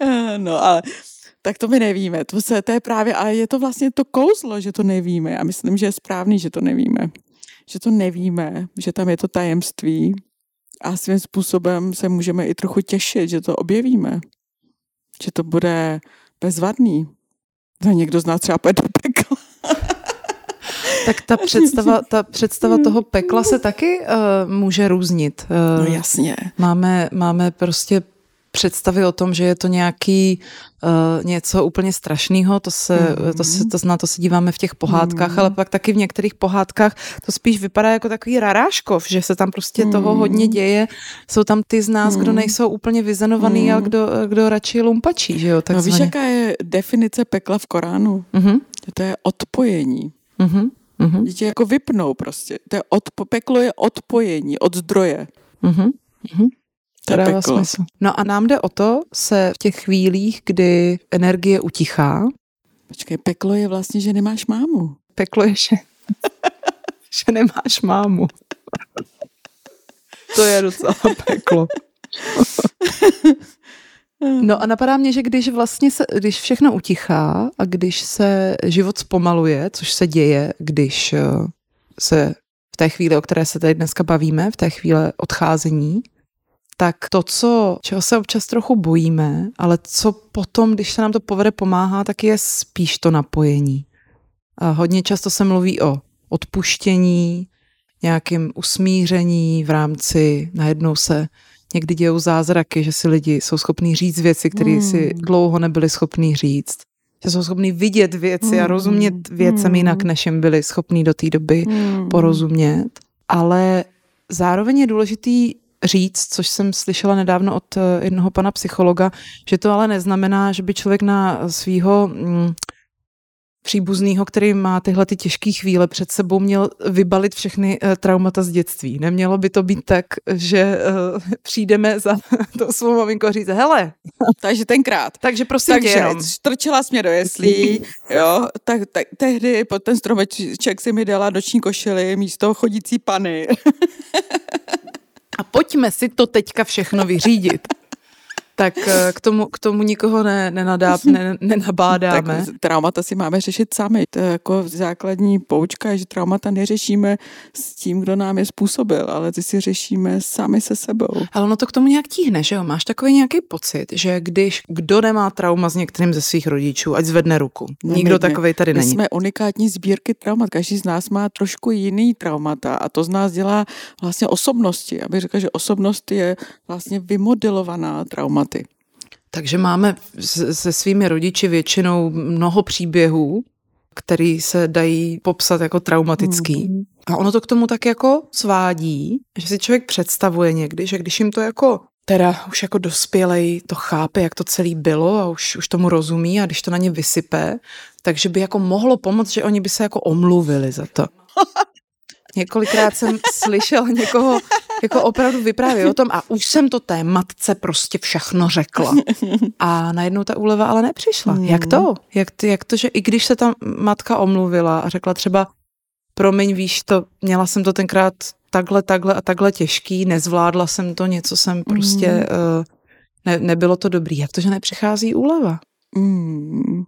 (laughs) no ale tak to my nevíme. To, se, to je právě, a je to vlastně to kouzlo, že to nevíme. A myslím, že je správný, že to nevíme že to nevíme, že tam je to tajemství a svým způsobem se můžeme i trochu těšit, že to objevíme, že to bude bezvadný. Za někdo z nás třeba půjde do pekla. (laughs)
Tak ta představa, ta představa toho pekla se taky uh, může různit.
Uh, no jasně.
Máme, máme prostě představy o tom, že je to nějaký uh, něco úplně strašného, to se, mm. to se, to, na to se díváme v těch pohádkách, mm. ale pak taky v některých pohádkách to spíš vypadá jako takový raráškov, že se tam prostě mm. toho hodně děje. Jsou tam ty z nás, mm. kdo nejsou úplně vyzenovaný, mm. a kdo, kdo radši lumpačí, že jo?
No víš, jaká je definice pekla v Koránu? Mm-hmm. To je odpojení. Mm-hmm. Mm-hmm. Dítě jako vypnou prostě. To je odpo, peklo je odpojení od zdroje. Mm-hmm. Mm-hmm.
To dává smysl. No a nám jde o to se v těch chvílích, kdy energie utichá.
Počkej, peklo je vlastně, že nemáš mámu.
Peklo je, že, (laughs) že nemáš mámu. to je docela peklo. No a napadá mě, že když vlastně se, když všechno utichá a když se život zpomaluje, což se děje, když eh, se v té chvíli, o které se tady dneska bavíme, v té chvíli odcházení, tak to, co, čeho se občas trochu bojíme, ale co potom, když se nám to povede, pomáhá, tak je spíš to napojení. A hodně často se mluví o odpuštění, nějakým usmíření v rámci, najednou se někdy dějou zázraky, že si lidi jsou schopní říct věci, které hmm. si dlouho nebyli schopní říct. Že jsou schopní vidět věci hmm. a rozumět věcem hmm. jinak, než jim byli schopní do té doby hmm. porozumět. Ale zároveň je důležitý říct, což jsem slyšela nedávno od eh, jednoho pana psychologa, že to ale neznamená, že by člověk na svého mm, příbuzného, který má tyhle ty těžké chvíle před sebou, měl vybalit všechny uh, traumata z dětství. Nemělo by to být tak, že uh, přijdeme za (laughs) to svou maminku a říct, hele. (laughs)
Takže tenkrát.
Takže prosím Takže tě
jsi mě do jeslí, (laughs) jo, tak, tak tehdy pod ten stromeček si mi dala noční košily místo chodící pany.
A pojďme si to teďka všechno vyřídit. Tak eh, k tomu, k tomu nikoho ne, nenadá, (laughs) ne, nenabádáme.
Tak traumata si máme řešit sami. To je jako základní poučka, že traumata neřešíme s tím, kdo nám je způsobil, ale ty si řešíme sami se sebou.
Ale ono to k tomu nějak tíhne, že jo? Máš takový nějaký pocit, že když kdo nemá trauma s některým ze svých rodičů, ať zvedne ruku. No, Nikdo my, takový tady
my
není.
jsme unikátní sbírky traumat. Každý z nás má trošku jiný traumata a to z nás dělá vlastně osobnosti. Abych řekla, že osobnost je vlastně vymodelovaná traumaty.
Takže máme se svými rodiči většinou mnoho příběhů, který se dají popsat jako traumatický. Mm. A ono to k tomu tak jako svádí, že si člověk představuje někdy, že když jim to jako teda už jako dospělej to chápe, jak to celý bylo a už, už tomu rozumí a když to na ně vysype, takže by jako mohlo pomoct, že oni by se jako omluvili za to. (laughs) Několikrát jsem slyšel někoho jako opravdu vyprávět o tom a už jsem to té matce prostě všechno řekla. A najednou ta úleva ale nepřišla. Hmm. Jak to? Jak, to? jak to, že i když se ta matka omluvila a řekla třeba promiň, víš to, měla jsem to tenkrát takhle, takhle a takhle těžký, nezvládla jsem to, něco jsem prostě, mm. uh, ne, nebylo to dobrý. Jak to, že nepřichází úleva? Mm.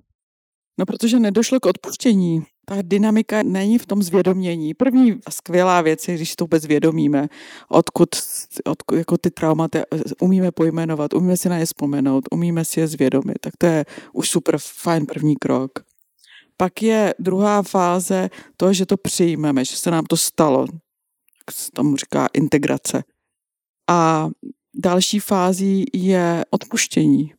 No, protože nedošlo k odpuštění. Ta dynamika není v tom zvědomění. První skvělá věc je, když to vůbec zvědomíme, odkud, odkud jako ty traumata umíme pojmenovat, umíme si na ně vzpomenout, umíme si je zvědomit. Tak to je už super fajn první krok. Pak je druhá fáze to, že to přijmeme, že se nám to stalo. Se tomu říká integrace. A další fází je odpuštění.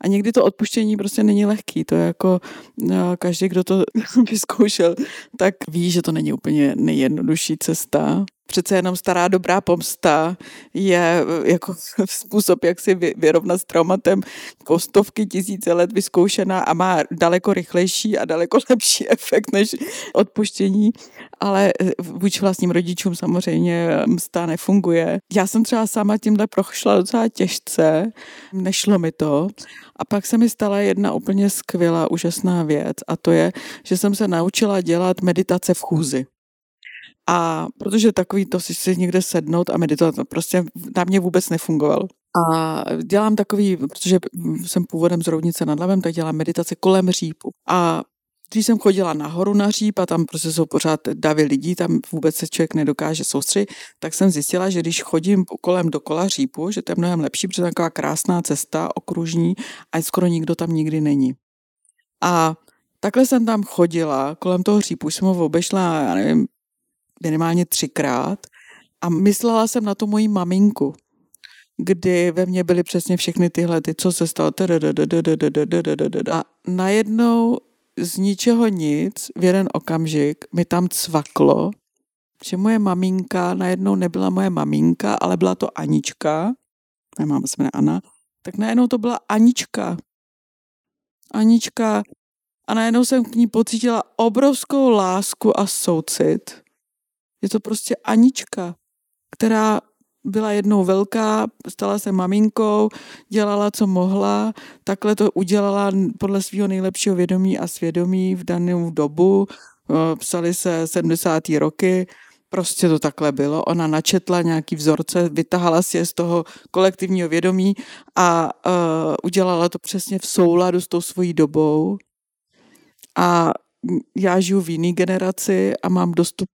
A někdy to odpuštění prostě není lehký. To je jako no, každý, kdo to (laughs) vyzkoušel, tak ví, že to není úplně nejjednodušší cesta přece jenom stará dobrá pomsta je eh, jako (laughs) způsob, jak si vyrovnat s traumatem kostovky tisíce let vyzkoušená a má daleko rychlejší a daleko (laughs) lepší efekt než odpuštění, ale eh, vůči vlastním rodičům samozřejmě msta nefunguje. Já jsem třeba sama tímhle prošla docela těžce, nešlo mi to a pak se mi stala jedna úplně skvělá, úžasná věc a to je, že jsem se naučila dělat meditace v chůzi. A protože takový to si si někde sednout a meditovat, to prostě na mě vůbec nefungovalo. A dělám takový, protože jsem původem z Roudnice nad Labem, tak dělám meditace kolem řípu. A když jsem chodila nahoru na říp a tam prostě jsou pořád davy lidí, tam vůbec se člověk nedokáže soustředit, tak jsem zjistila, že když chodím kolem dokola řípu, že to je mnohem lepší, protože to je taková krásná cesta, okružní a skoro nikdo tam nikdy není. A takhle jsem tam chodila kolem toho řípu, jsem ho obešla, já nevím, minimálně třikrát a myslela jsem na tu moji maminku, kdy ve mně byly přesně všechny tyhle, ty, co se stalo. A najednou z ničeho nic, v jeden okamžik mi tam cvaklo, že moje maminka najednou nebyla moje maminka, ale byla to Anička, moje máma se jmenuje Anna, tak najednou to byla Anička. Anička. A najednou jsem k ní pocítila obrovskou lásku a soucit. Je to prostě Anička, která byla jednou velká, stala se maminkou, dělala, co mohla, takhle to udělala podle svého nejlepšího vědomí a svědomí v danou dobu. Psali se 70. roky, prostě to takhle bylo. Ona načetla nějaký vzorce, vytahala si je z toho kolektivního vědomí a uh, udělala to přesně v souladu s tou svojí dobou. A já žiju v jiné generaci a mám dostup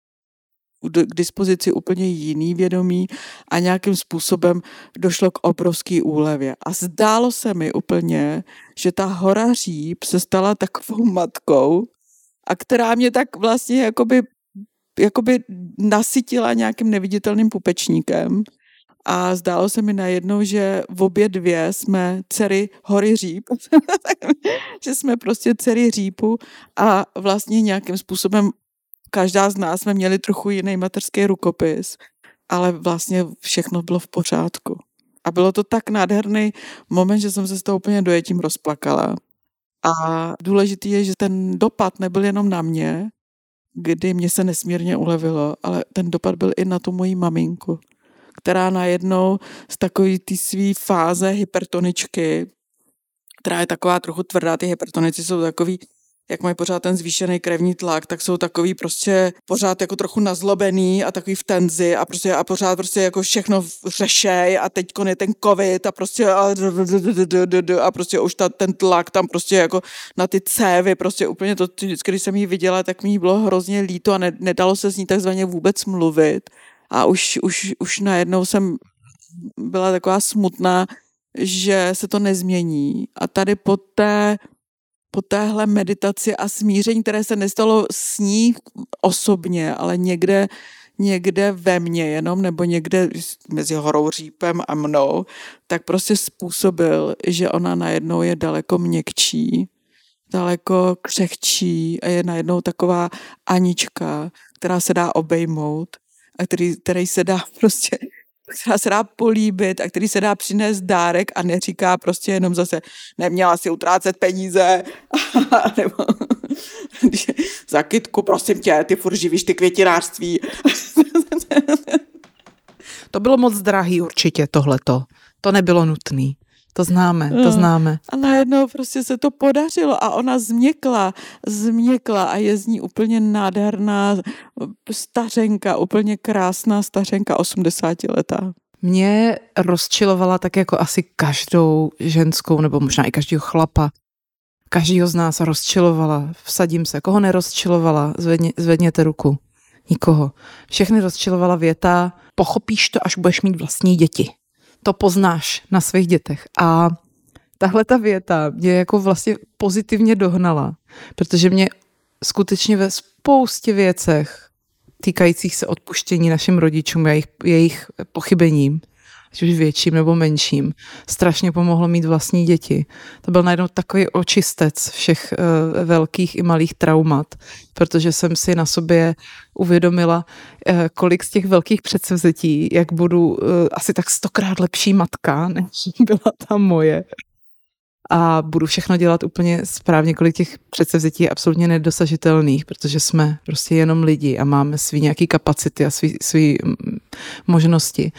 k dispozici úplně jiný vědomí a nějakým způsobem došlo k obrovský úlevě. A zdálo se mi úplně, že ta hora říp se stala takovou matkou, a která mě tak vlastně jakoby, jakoby nasytila nějakým neviditelným pupečníkem. A zdálo se mi najednou, že v obě dvě jsme dcery hory říp, (laughs) že jsme prostě dcery řípu a vlastně nějakým způsobem každá z nás jsme měli trochu jiný mateřský rukopis, ale vlastně všechno bylo v pořádku. A bylo to tak nádherný moment, že jsem se z toho úplně dojetím rozplakala. A důležitý je, že ten dopad nebyl jenom na mě, kdy mě se nesmírně ulevilo, ale ten dopad byl i na tu moji maminku, která najednou z takové té své fáze hypertoničky, která je taková trochu tvrdá, ty hypertonici jsou takový jak mají pořád ten zvýšený krevní tlak, tak jsou takový prostě pořád jako trochu nazlobený a takový v tenzi a prostě a pořád prostě jako všechno řešej a teď je ten covid a prostě a, a prostě už ta, ten tlak tam prostě jako na ty cévy, prostě úplně to, vždycky, když jsem ji viděla, tak mi bylo hrozně líto a ne, nedalo se s ní takzvaně vůbec mluvit a už, už, už najednou jsem byla taková smutná, že se to nezmění. A tady po té po téhle meditaci a smíření, které se nestalo s ní osobně, ale někde, někde ve mně jenom, nebo někde mezi horou řípem a mnou, tak prostě způsobil, že ona najednou je daleko měkčí, daleko křehčí a je najednou taková Anička, která se dá obejmout a který, který se dá (laughs) prostě která se dá políbit a který se dá přinést dárek a neříká prostě jenom zase, neměla si utrácet peníze, (laughs) nebo za kytku, prosím tě, ty furt živíš ty květinářství. (laughs)
to bylo moc drahý určitě tohleto. To nebylo nutné. To známe, to eh, známe.
A najednou prostě se to podařilo a ona změkla, změkla a je z ní úplně nádherná stařenka, úplně krásná stařenka 80 letá.
Mě rozčilovala tak jako asi každou ženskou, nebo možná i každého chlapa. Každýho z nás rozčilovala. Vsadím se. Koho nerozčilovala? Zvedně, zvedněte ruku. Nikoho. Všechny rozčilovala věta, pochopíš to, až budeš mít vlastní děti to poznáš na svých dětech. A tahle ta věta mě jako vlastně pozitivně dohnala, protože mě skutečně ve spoustě věcech týkajících se odpuštění našim rodičům a jejich, jejich pochybením, ať už větším nebo menším, strašně pomohlo mít vlastní děti. To byl najednou takový očistec všech uh, velkých i malých traumat, protože jsem si na sobě uvědomila, uh, kolik z těch velkých předsevzetí, jak budu uh, asi tak stokrát lepší matka, než (laughs) byla ta moje a budu všechno dělat úplně správně, kolik těch předsevzetí je absolutně nedosažitelných, protože jsme prostě jenom lidi a máme svý nějaký kapacity a svý, svý mm, možnosti.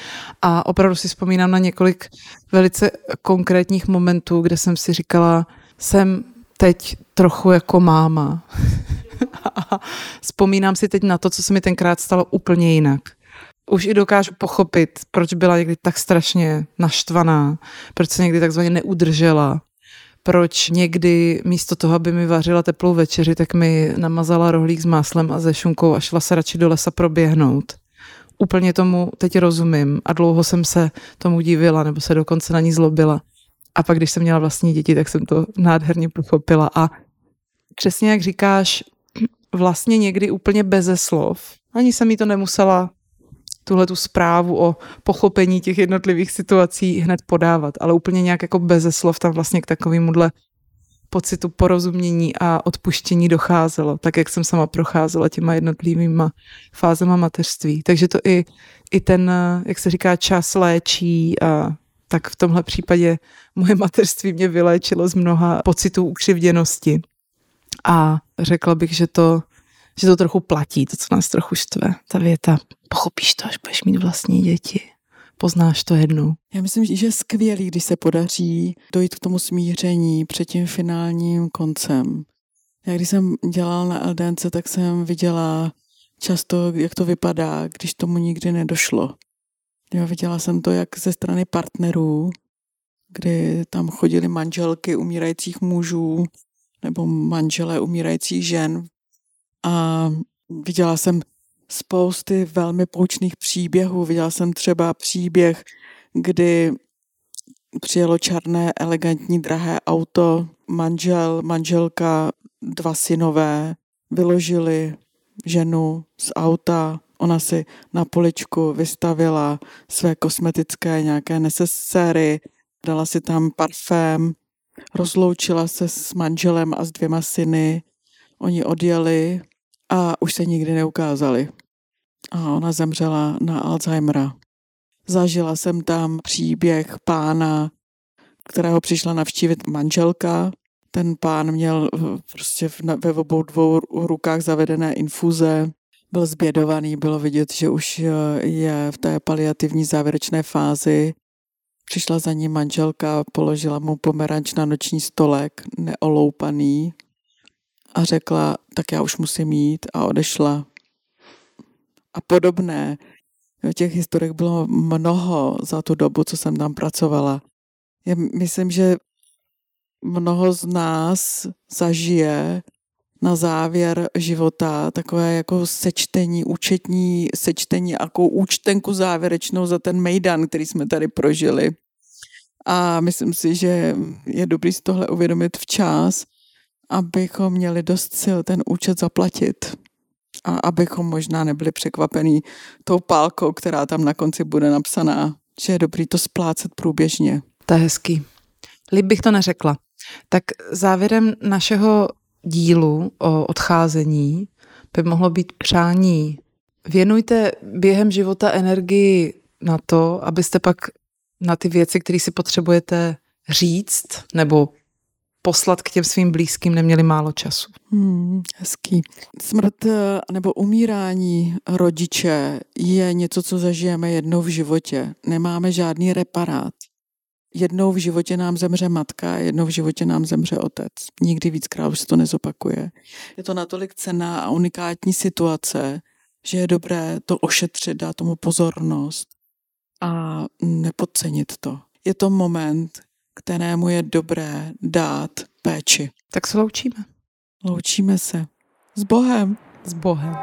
A opravdu si vzpomínám na několik velice konkrétních momentů, kde jsem si říkala, jsem teď trochu jako máma. a (laughs) vzpomínám si teď na to, co se mi tenkrát stalo úplně jinak už i dokážu pochopit, proč byla někdy tak strašně naštvaná, proč se někdy takzvaně neudržela, proč někdy místo toho, aby mi vařila teplou večeři, tak mi namazala rohlík s máslem a ze šunkou a šla se radši do lesa proběhnout. Úplně tomu teď rozumím a dlouho jsem se tomu divila nebo se dokonce na ní zlobila. A pak, když jsem měla vlastní děti, tak jsem to nádherně pochopila. A přesně jak říkáš, vlastně někdy úplně beze slov. Ani jsem mi to nemusela tuhle tu zprávu o pochopení těch jednotlivých situací hned podávat, ale úplně nějak jako beze slov tam vlastně k takovémuhle pocitu porozumění a odpuštění docházelo, tak jak jsem sama procházela těma jednotlivýma fázema mateřství. Takže to i, i ten, jak se říká, čas léčí a tak v tomhle případě moje mateřství mě vyléčilo z mnoha pocitů ukřivděnosti. A řekla bych, že to že to trochu platí, to, co nás trochu štve. Ta věta, pochopíš to, až budeš mít vlastní děti. Poznáš to jednou.
Já myslím, že je skvělý, když se podaří dojít k tomu smíření před tím finálním koncem. Já když jsem dělala na LDNC, tak jsem viděla často, jak to vypadá, když tomu nikdy nedošlo. Já viděla jsem to jak ze strany partnerů, kdy tam chodili manželky umírajících mužů nebo manželé umírajících žen a viděla jsem spousty velmi poučných příběhů. Viděla jsem třeba příběh, kdy přijelo černé, elegantní, drahé auto, manžel, manželka, dva synové vyložili ženu z auta, ona si na poličku vystavila své kosmetické nějaké neseséry, dala si tam parfém, rozloučila se s manželem a s dvěma syny. Oni odjeli a už se nikdy neukázali. A ona zemřela na Alzheimera. Zažila jsem tam příběh pána, kterého přišla navštívit manželka. Ten pán měl prostě ve obou dvou rukách zavedené infuze, byl zbědovaný, bylo vidět, že už e, je v té paliativní závěrečné fázi. Přišla za ním manželka, položila mu pomeranč na noční stolek, neoloupaný, a řekla, tak já už musím jít a odešla. A podobné. Těch historek bylo mnoho za tu dobu, co jsem tam pracovala. Já myslím, že mnoho z nás zažije na závěr života takové jako sečtení, účetní sečtení, jako účtenku závěrečnou za ten mejdan, který jsme tady prožili. A myslím si, že je dobrý si tohle uvědomit včas, abychom měli dost sil ten účet zaplatit. A abychom možná nebyli překvapení tou pálkou, která tam na konci bude napsaná, že je dobrý to splácet průběžně.
To je hezký. Líp bych to neřekla. Tak závěrem našeho dílu o odcházení by mohlo být přání. Věnujte během života energii na to, abyste pak na ty věci, které si potřebujete říct nebo poslat k těm svým blízkým, neměli málo času.
Hmm, hezký. Smrt eh, nebo umírání rodiče je něco, co zažijeme jednou v životě. Nemáme žádný reparát. Jednou v životě nám zemře matka, jednou v životě nám zemře otec. Nikdy víckrát už se to nezopakuje. Je to natolik cená a unikátní situace, že je dobré to ošetřit, dát tomu pozornost a nepodcenit to. Je to moment, kterému je dobré dát péči.
Tak se loučíme.
Loučíme se. S Bohem.
S Bohem.